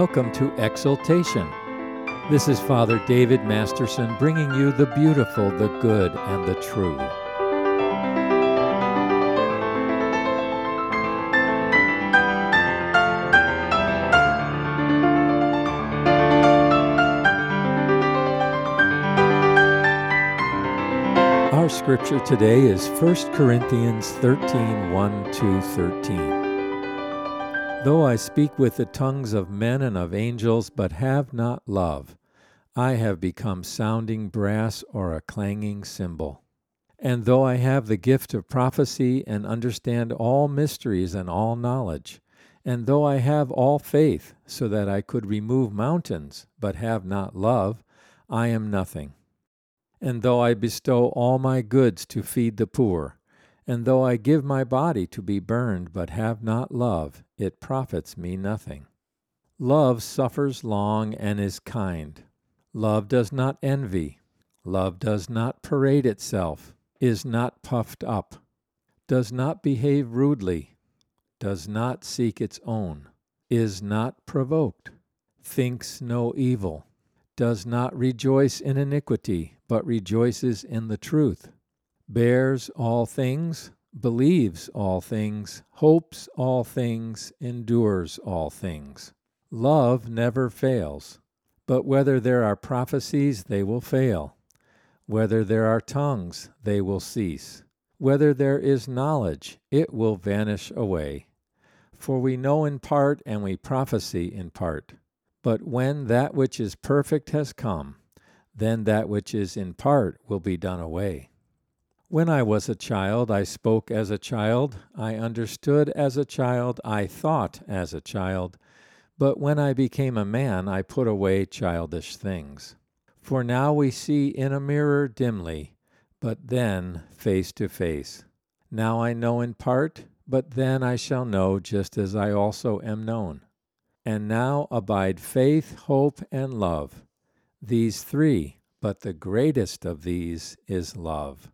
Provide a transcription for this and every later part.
Welcome to Exaltation. This is Father David Masterson bringing you the beautiful, the good, and the true. Our scripture today is 1 Corinthians 13 1 13. Though I speak with the tongues of men and of angels, but have not love, I have become sounding brass or a clanging cymbal. And though I have the gift of prophecy and understand all mysteries and all knowledge, and though I have all faith, so that I could remove mountains, but have not love, I am nothing. And though I bestow all my goods to feed the poor, and though I give my body to be burned, but have not love, it profits me nothing. Love suffers long and is kind. Love does not envy. Love does not parade itself, is not puffed up, does not behave rudely, does not seek its own, is not provoked, thinks no evil, does not rejoice in iniquity, but rejoices in the truth bears all things, believes all things, hopes all things, endures all things. Love never fails. But whether there are prophecies, they will fail. Whether there are tongues, they will cease. Whether there is knowledge, it will vanish away. For we know in part and we prophesy in part. But when that which is perfect has come, then that which is in part will be done away. When I was a child, I spoke as a child, I understood as a child, I thought as a child. But when I became a man, I put away childish things. For now we see in a mirror dimly, but then face to face. Now I know in part, but then I shall know just as I also am known. And now abide faith, hope, and love. These three, but the greatest of these is love.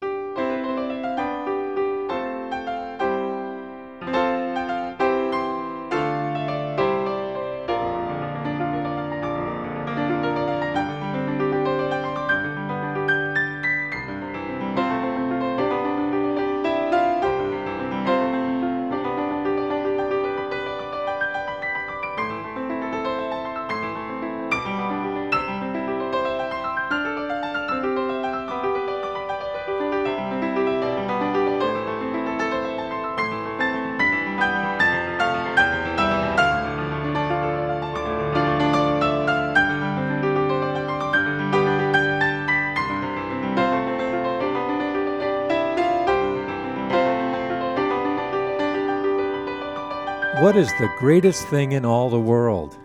What is the greatest thing in all the world?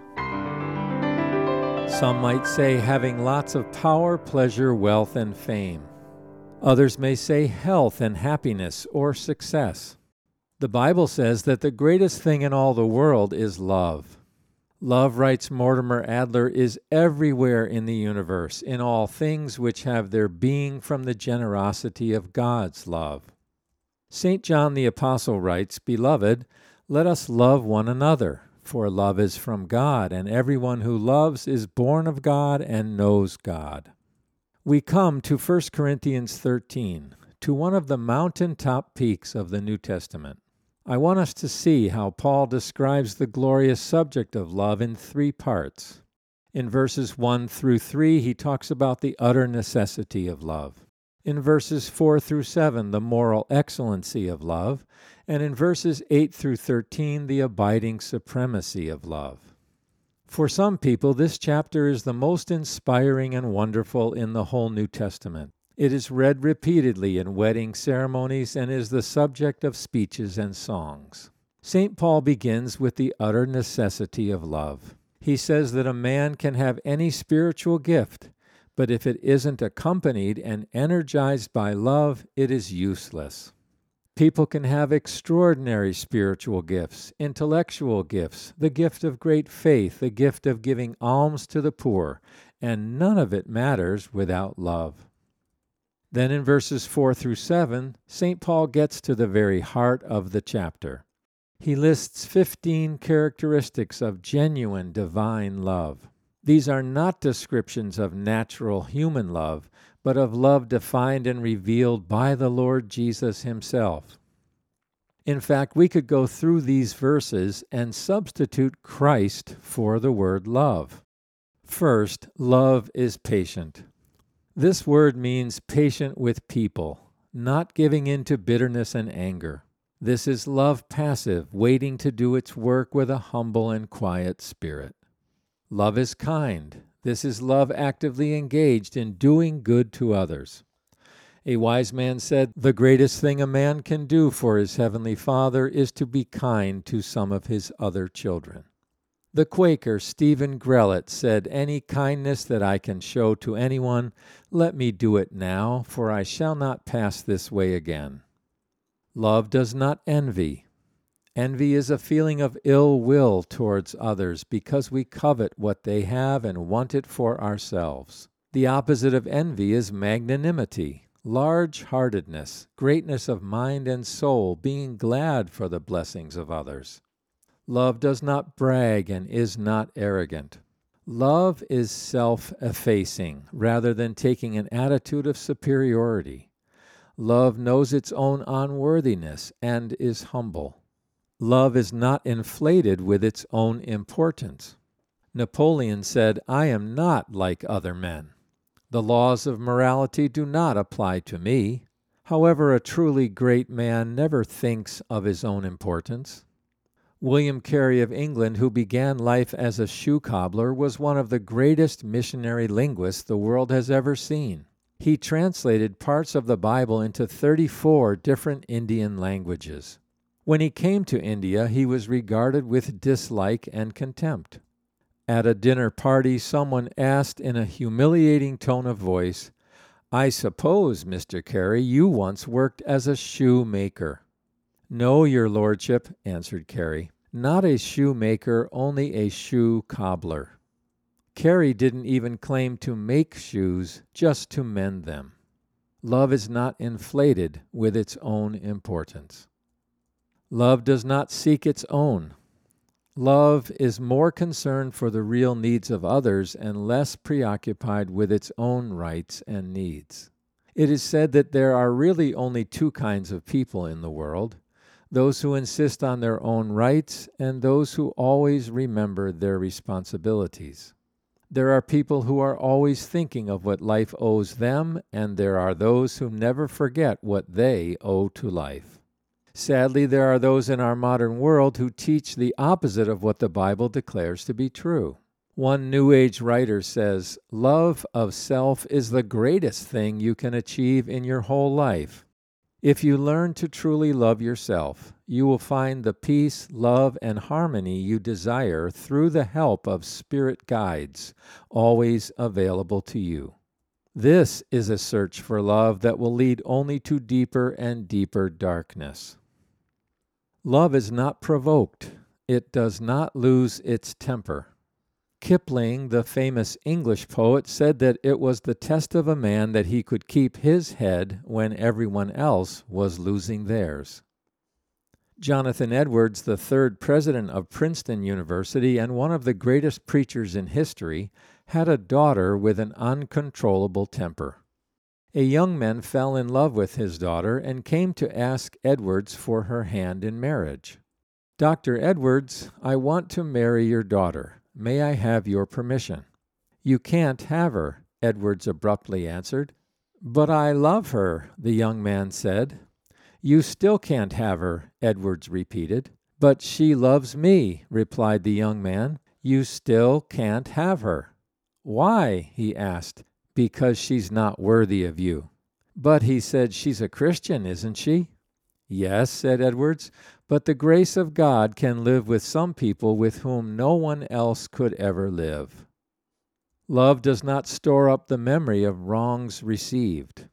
Some might say having lots of power, pleasure, wealth, and fame. Others may say health and happiness or success. The Bible says that the greatest thing in all the world is love. Love, writes Mortimer Adler, is everywhere in the universe, in all things which have their being from the generosity of God's love. St. John the Apostle writes, Beloved, let us love one another, for love is from God, and everyone who loves is born of God and knows God. We come to 1 Corinthians 13, to one of the mountain-top peaks of the New Testament. I want us to see how Paul describes the glorious subject of love in three parts. In verses 1 through 3, he talks about the utter necessity of love. In verses 4 through 7, the moral excellency of love and in verses 8 through 13, the abiding supremacy of love. For some people, this chapter is the most inspiring and wonderful in the whole New Testament. It is read repeatedly in wedding ceremonies and is the subject of speeches and songs. St. Paul begins with the utter necessity of love. He says that a man can have any spiritual gift, but if it isn't accompanied and energized by love, it is useless. People can have extraordinary spiritual gifts, intellectual gifts, the gift of great faith, the gift of giving alms to the poor, and none of it matters without love. Then in verses 4 through 7, St. Paul gets to the very heart of the chapter. He lists 15 characteristics of genuine divine love. These are not descriptions of natural human love, but of love defined and revealed by the Lord Jesus Himself. In fact, we could go through these verses and substitute Christ for the word love. First, love is patient. This word means patient with people, not giving in to bitterness and anger. This is love passive, waiting to do its work with a humble and quiet spirit. Love is kind. This is love actively engaged in doing good to others. A wise man said, The greatest thing a man can do for his heavenly Father is to be kind to some of his other children. The Quaker Stephen Grellett said, Any kindness that I can show to anyone, let me do it now, for I shall not pass this way again. Love does not envy. Envy is a feeling of ill will towards others because we covet what they have and want it for ourselves. The opposite of envy is magnanimity, large heartedness, greatness of mind and soul, being glad for the blessings of others. Love does not brag and is not arrogant. Love is self effacing rather than taking an attitude of superiority. Love knows its own unworthiness and is humble. Love is not inflated with its own importance. Napoleon said, I am not like other men. The laws of morality do not apply to me. However, a truly great man never thinks of his own importance. William Carey of England, who began life as a shoe cobbler, was one of the greatest missionary linguists the world has ever seen. He translated parts of the Bible into 34 different Indian languages. When he came to India, he was regarded with dislike and contempt. At a dinner party, someone asked in a humiliating tone of voice, I suppose, Mr. Carey, you once worked as a shoemaker. No, your lordship, answered Carey. Not a shoemaker, only a shoe cobbler. Carey didn't even claim to make shoes, just to mend them. Love is not inflated with its own importance. Love does not seek its own. Love is more concerned for the real needs of others and less preoccupied with its own rights and needs. It is said that there are really only two kinds of people in the world those who insist on their own rights and those who always remember their responsibilities. There are people who are always thinking of what life owes them, and there are those who never forget what they owe to life. Sadly, there are those in our modern world who teach the opposite of what the Bible declares to be true. One New Age writer says, Love of self is the greatest thing you can achieve in your whole life. If you learn to truly love yourself, you will find the peace, love, and harmony you desire through the help of spirit guides, always available to you. This is a search for love that will lead only to deeper and deeper darkness. Love is not provoked, it does not lose its temper. Kipling, the famous English poet, said that it was the test of a man that he could keep his head when everyone else was losing theirs. Jonathan Edwards, the third president of Princeton University and one of the greatest preachers in history, had a daughter with an uncontrollable temper. A young man fell in love with his daughter and came to ask Edwards for her hand in marriage. Dr. Edwards, I want to marry your daughter. May I have your permission? You can't have her, Edwards abruptly answered. But I love her, the young man said. You still can't have her, Edwards repeated. But she loves me, replied the young man. You still can't have her. Why? he asked. Because she's not worthy of you. But he said, She's a Christian, isn't she? Yes, said Edwards, but the grace of God can live with some people with whom no one else could ever live. Love does not store up the memory of wrongs received.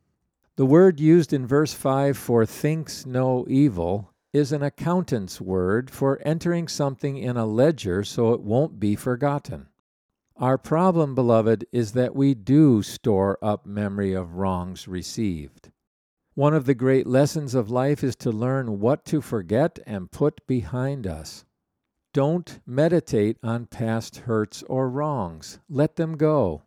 The word used in verse 5 for thinks no evil is an accountant's word for entering something in a ledger so it won't be forgotten. Our problem, beloved, is that we do store up memory of wrongs received. One of the great lessons of life is to learn what to forget and put behind us. Don't meditate on past hurts or wrongs. Let them go.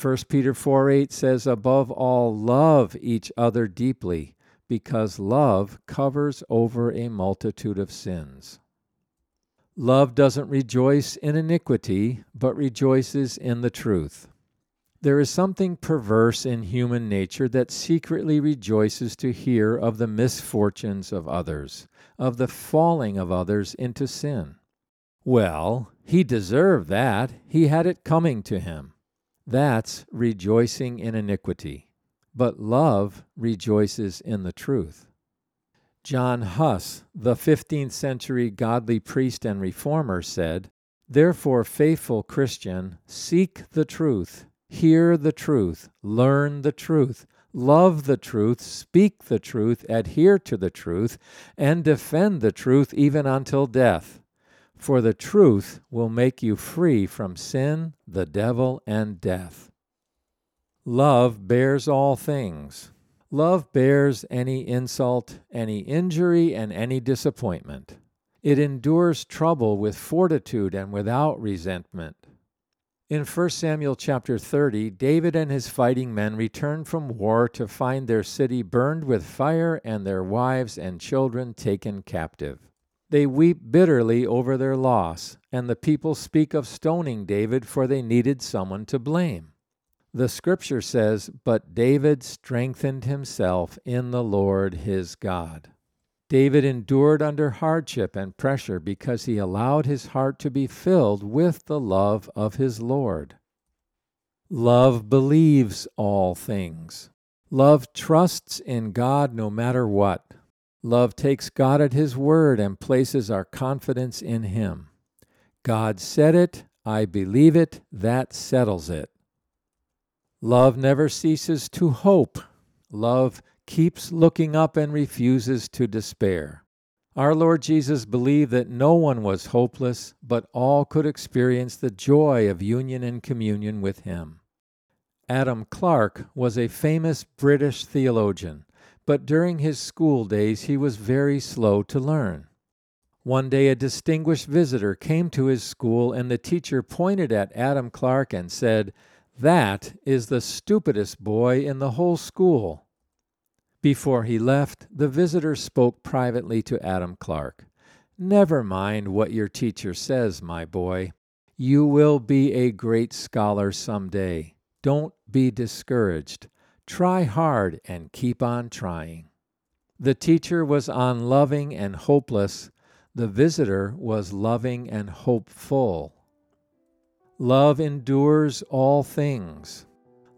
1 Peter 4 8 says, Above all, love each other deeply, because love covers over a multitude of sins. Love doesn't rejoice in iniquity, but rejoices in the truth. There is something perverse in human nature that secretly rejoices to hear of the misfortunes of others, of the falling of others into sin. Well, he deserved that. He had it coming to him. That's rejoicing in iniquity. But love rejoices in the truth. John Huss, the 15th century godly priest and reformer, said, Therefore, faithful Christian, seek the truth, hear the truth, learn the truth, love the truth, speak the truth, adhere to the truth, and defend the truth even until death for the truth will make you free from sin, the devil, and death. Love bears all things. Love bears any insult, any injury, and any disappointment. It endures trouble with fortitude and without resentment. In 1 Samuel chapter 30, David and his fighting men returned from war to find their city burned with fire and their wives and children taken captive. They weep bitterly over their loss, and the people speak of stoning David, for they needed someone to blame. The scripture says, But David strengthened himself in the Lord his God. David endured under hardship and pressure because he allowed his heart to be filled with the love of his Lord. Love believes all things. Love trusts in God no matter what. Love takes God at His word and places our confidence in Him. God said it, I believe it, that settles it. Love never ceases to hope. Love keeps looking up and refuses to despair. Our Lord Jesus believed that no one was hopeless, but all could experience the joy of union and communion with Him. Adam Clarke was a famous British theologian but during his school days he was very slow to learn. One day a distinguished visitor came to his school, and the teacher pointed at Adam Clarke and said, That is the stupidest boy in the whole school. Before he left, the visitor spoke privately to Adam Clarke. Never mind what your teacher says, my boy. You will be a great scholar some day. Don't be discouraged. Try hard and keep on trying. The teacher was unloving and hopeless. The visitor was loving and hopeful. Love endures all things.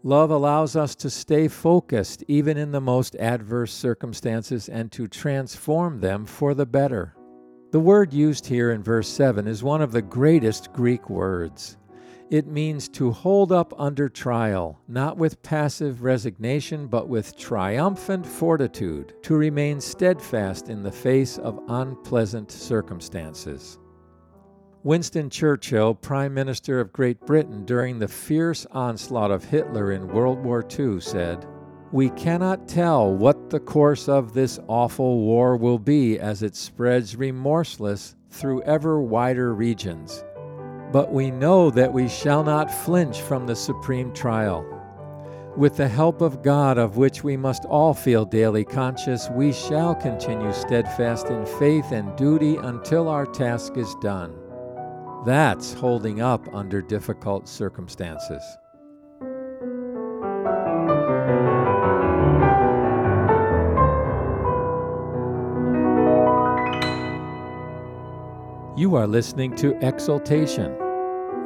Love allows us to stay focused even in the most adverse circumstances and to transform them for the better. The word used here in verse 7 is one of the greatest Greek words. It means to hold up under trial, not with passive resignation, but with triumphant fortitude, to remain steadfast in the face of unpleasant circumstances. Winston Churchill, Prime Minister of Great Britain during the fierce onslaught of Hitler in World War II, said, We cannot tell what the course of this awful war will be as it spreads remorseless through ever wider regions but we know that we shall not flinch from the supreme trial. With the help of God, of which we must all feel daily conscious, we shall continue steadfast in faith and duty until our task is done. That's holding up under difficult circumstances. You are listening to Exaltation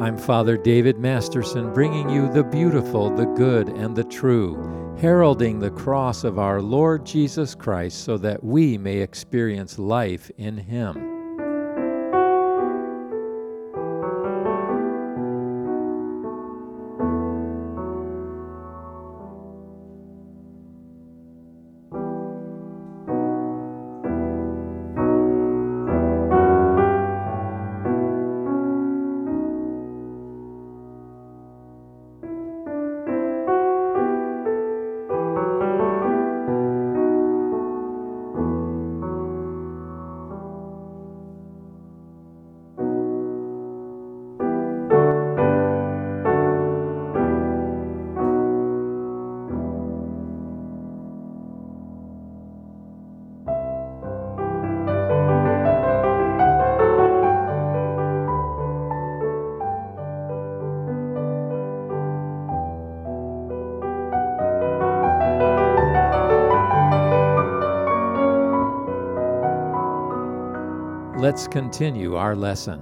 I'm Father David Masterson, bringing you the beautiful, the good, and the true, heralding the cross of our Lord Jesus Christ so that we may experience life in Him. Let's continue our lesson.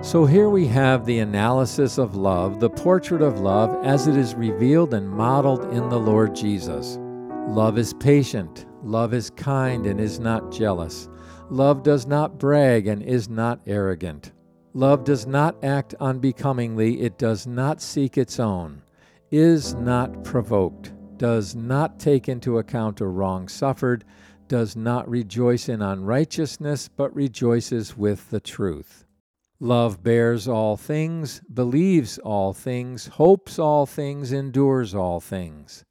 So here we have the analysis of love, the portrait of love as it is revealed and modeled in the Lord Jesus. Love is patient, love is kind and is not jealous. Love does not brag and is not arrogant. Love does not act unbecomingly, it does not seek its own, is not provoked, does not take into account a wrong suffered, does not rejoice in unrighteousness, but rejoices with the truth. Love bears all things, believes all things, hopes all things, endures all things.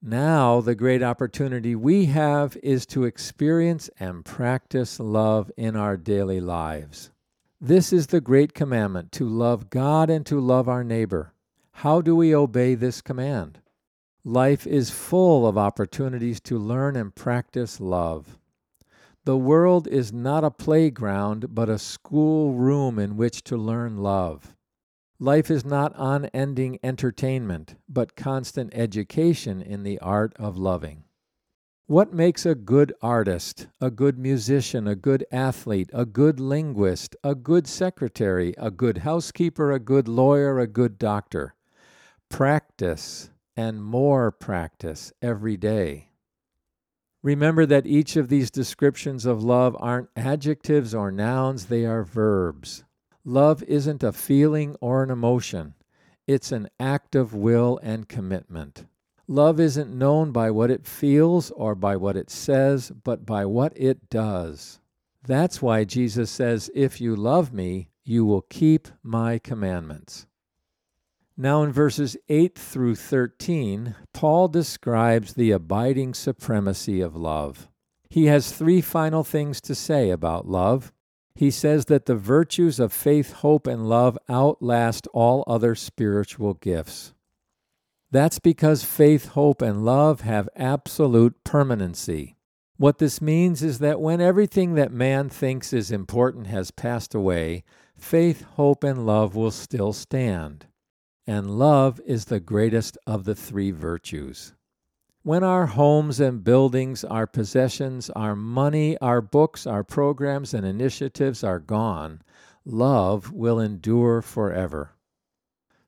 Now, the great opportunity we have is to experience and practice love in our daily lives. This is the great commandment to love God and to love our neighbor. How do we obey this command? Life is full of opportunities to learn and practice love. The world is not a playground, but a schoolroom in which to learn love. Life is not unending entertainment, but constant education in the art of loving. What makes a good artist, a good musician, a good athlete, a good linguist, a good secretary, a good housekeeper, a good lawyer, a good doctor? Practice and more practice every day. Remember that each of these descriptions of love aren't adjectives or nouns, they are verbs. Love isn't a feeling or an emotion, it's an act of will and commitment. Love isn't known by what it feels or by what it says, but by what it does. That's why Jesus says, If you love me, you will keep my commandments. Now, in verses 8 through 13, Paul describes the abiding supremacy of love. He has three final things to say about love. He says that the virtues of faith, hope, and love outlast all other spiritual gifts. That's because faith, hope, and love have absolute permanency. What this means is that when everything that man thinks is important has passed away, faith, hope, and love will still stand and love is the greatest of the three virtues. When our homes and buildings, our possessions, our money, our books, our programs, and initiatives are gone, love will endure forever.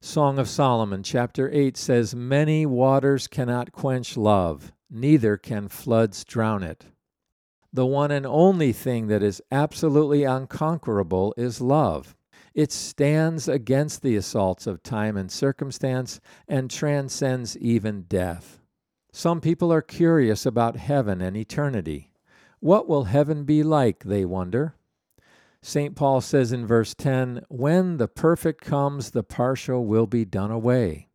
Song of Solomon, chapter 8 says, Many waters cannot quench love, neither can floods drown it. The one and only thing that is absolutely unconquerable is love. It stands against the assaults of time and circumstance and transcends even death. Some people are curious about heaven and eternity. What will heaven be like, they wonder? St. Paul says in verse 10 When the perfect comes, the partial will be done away.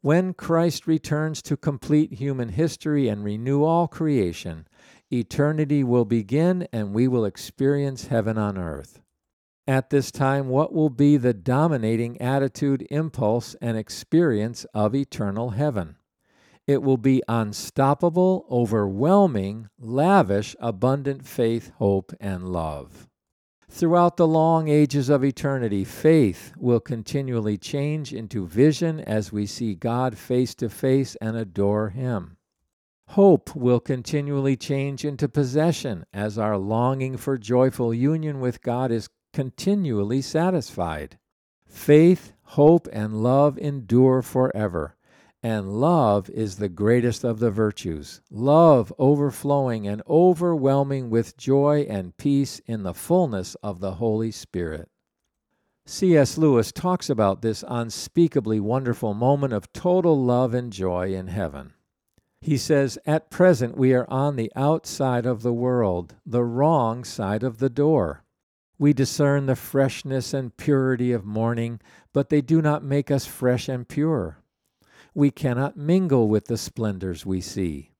When Christ returns to complete human history and renew all creation, eternity will begin and we will experience heaven on earth at this time what will be the dominating attitude, impulse, and experience of eternal heaven. It will be unstoppable, overwhelming, lavish, abundant faith, hope, and love. Throughout the long ages of eternity, faith will continually change into vision as we see God face to face and adore Him. Hope will continually change into possession as our longing for joyful union with God is continually satisfied. Faith, hope, and love endure forever. And love is the greatest of the virtues. Love overflowing and overwhelming with joy and peace in the fullness of the Holy Spirit. C.S. Lewis talks about this unspeakably wonderful moment of total love and joy in heaven. He says, At present we are on the outside of the world, the wrong side of the door. We discern the freshness and purity of morning, but they do not make us fresh and pure. We cannot mingle with the splendors we see.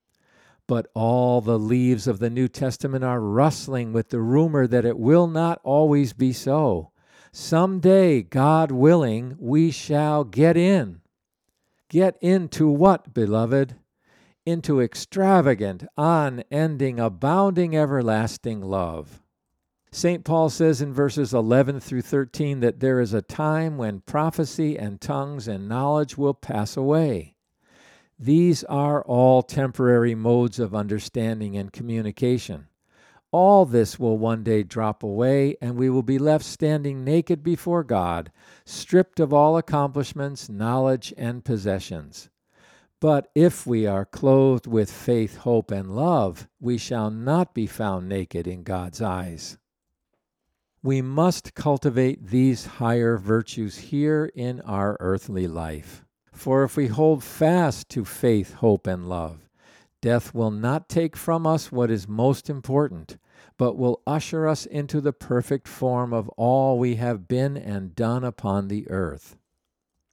But all the leaves of the New Testament are rustling with the rumor that it will not always be so. Some day, God willing, we shall get in. Get into what, beloved? Into extravagant, unending, abounding, everlasting love. St. Paul says in verses 11 through 13 that there is a time when prophecy and tongues and knowledge will pass away. These are all temporary modes of understanding and communication. All this will one day drop away, and we will be left standing naked before God, stripped of all accomplishments, knowledge, and possessions. But if we are clothed with faith, hope, and love, we shall not be found naked in God's eyes. We must cultivate these higher virtues here in our earthly life. For if we hold fast to faith, hope, and love, Death will not take from us what is most important, but will usher us into the perfect form of all we have been and done upon the earth.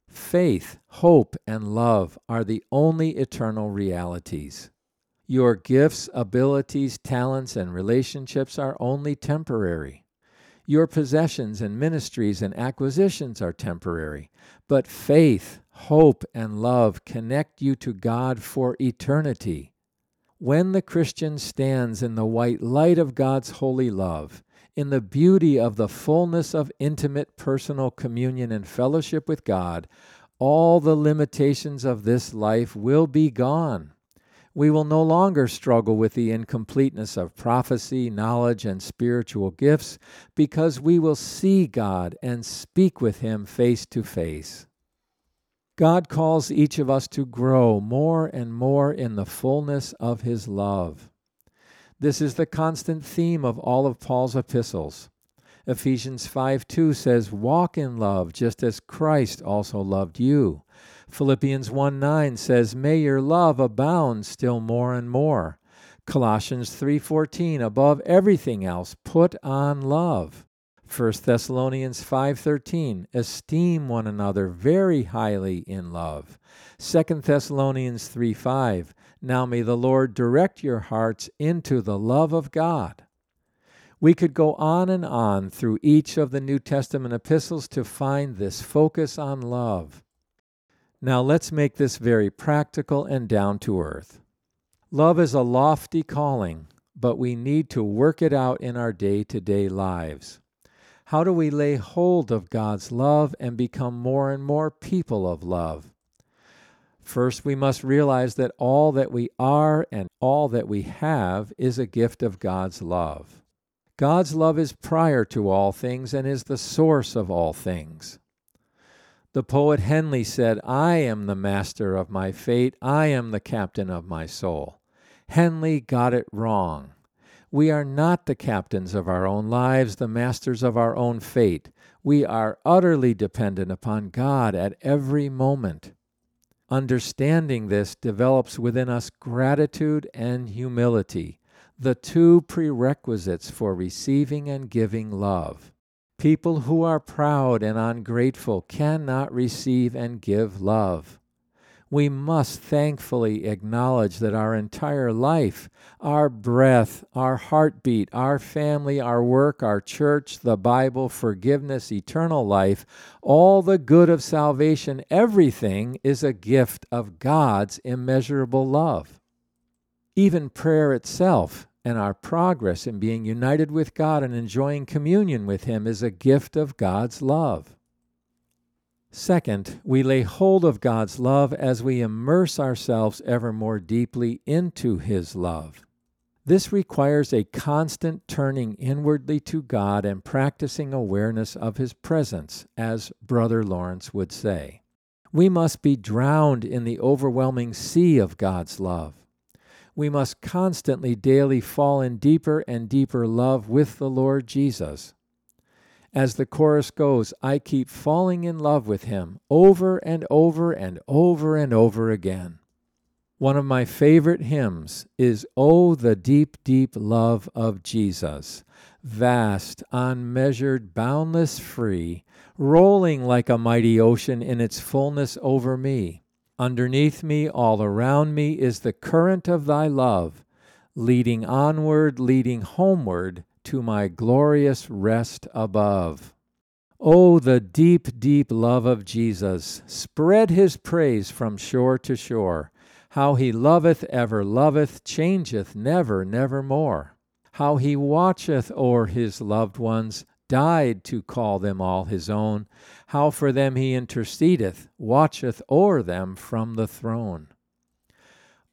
Faith, hope, and love are the only eternal realities. Your gifts, abilities, talents, and relationships are only temporary. Your possessions and ministries and acquisitions are temporary, but faith, hope, and love connect you to God for eternity. When the Christian stands in the white light of God's holy love, in the beauty of the fullness of intimate personal communion and fellowship with God, all the limitations of this life will be gone. We will no longer struggle with the incompleteness of prophecy, knowledge, and spiritual gifts because we will see God and speak with Him face to face. God calls each of us to grow more and more in the fullness of His love. This is the constant theme of all of Paul's epistles. Ephesians 5 2 says, Walk in love, just as Christ also loved you. Philippians 1 9 says, May your love abound still more and more. Colossians 3:14 above everything else put on love 1 Thessalonians 5:13 esteem one another very highly in love. 2 Thessalonians 3:5 Now may the Lord direct your hearts into the love of God. We could go on and on through each of the New Testament epistles to find this focus on love. Now let's make this very practical and down to earth. Love is a lofty calling, but we need to work it out in our day to day lives. How do we lay hold of God's love and become more and more people of love? First, we must realize that all that we are and all that we have is a gift of God's love. God's love is prior to all things and is the source of all things. The poet Henley said, I am the master of my fate, I am the captain of my soul. Henley got it wrong. We are not the captains of our own lives, the masters of our own fate. We are utterly dependent upon God at every moment. Understanding this develops within us gratitude and humility, the two prerequisites for receiving and giving love. People who are proud and ungrateful cannot receive and give love we must thankfully acknowledge that our entire life, our breath, our heartbeat, our family, our work, our church, the Bible, forgiveness, eternal life, all the good of salvation, everything is a gift of God's immeasurable love. Even prayer itself and our progress in being united with God and enjoying communion with Him is a gift of God's love. Second, we lay hold of God's love as we immerse ourselves ever more deeply into His love. This requires a constant turning inwardly to God and practicing awareness of His presence, as Brother Lawrence would say. We must be drowned in the overwhelming sea of God's love. We must constantly, daily fall in deeper and deeper love with the Lord Jesus. As the chorus goes, I keep falling in love with him over and over and over and over again. One of my favorite hymns is Oh, the Deep, Deep Love of Jesus. Vast, unmeasured, boundless, free, rolling like a mighty ocean in its fullness over me. Underneath me, all around me, is the current of thy love, leading onward, leading homeward, to my glorious rest above. Oh, the deep, deep love of Jesus! Spread his praise from shore to shore. How he loveth, ever loveth, changeth never, nevermore. how he watcheth o'er his loved ones, died to call them all his own, how for them he intercedeth, watcheth o'er them from the throne.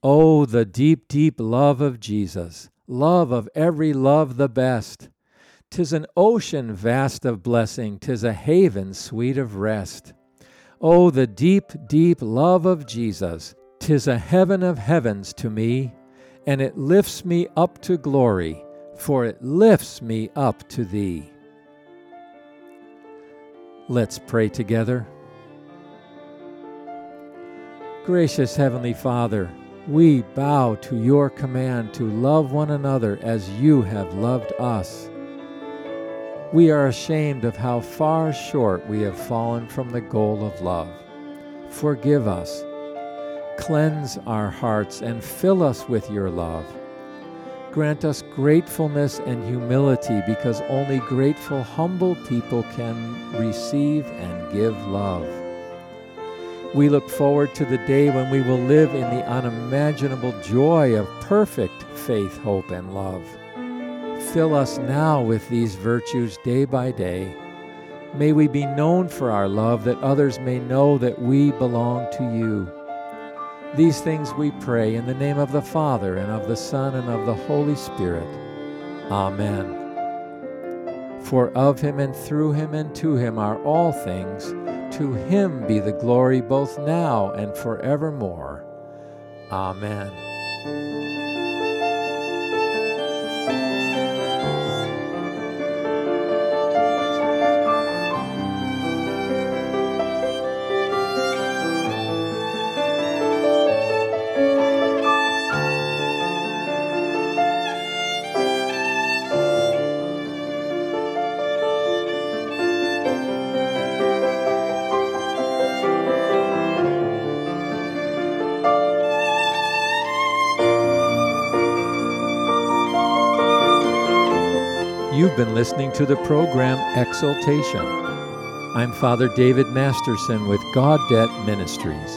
Oh, the deep, deep love of Jesus, love of every love the best. Tis an ocean vast of blessing, tis a haven sweet of rest. Oh, the deep, deep love of Jesus, tis a heaven of heavens to me, and it lifts me up to glory for it lifts me up to thee. Let's pray together. Gracious Heavenly Father, we bow to your command to love one another as you have loved us. We are ashamed of how far short we have fallen from the goal of love. Forgive us. Cleanse our hearts and fill us with your love Grant us gratefulness and humility because only grateful, humble people can receive and give love. We look forward to the day when we will live in the unimaginable joy of perfect faith, hope, and love. Fill us now with these virtues day by day. May we be known for our love, that others may know that we belong to you. These things we pray in the name of the Father, and of the Son, and of the Holy Spirit. Amen. For of him, and through him, and to him are all things. To him be the glory both now and forevermore. Amen. Been listening to the program Exaltation. I'm Father David Masterson with Gaudete Ministries.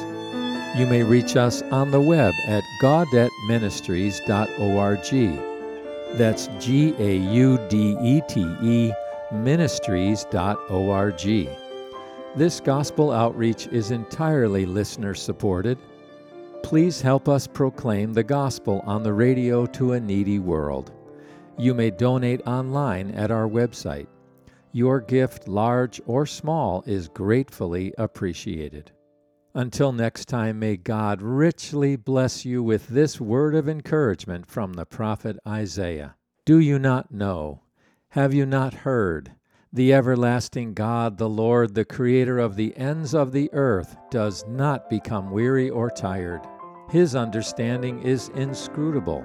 You may reach us on the web at gaudeteministries.org. That's G A U D E T E ministries.org. This gospel outreach is entirely listener supported. Please help us proclaim the gospel on the radio to a needy world. You may donate online at our website. Your gift, large or small, is gratefully appreciated. Until next time, may God richly bless you with this word of encouragement from the prophet Isaiah. Do you not know? Have you not heard? The everlasting God, the Lord, the Creator of the ends of the earth, does not become weary or tired. His understanding is inscrutable.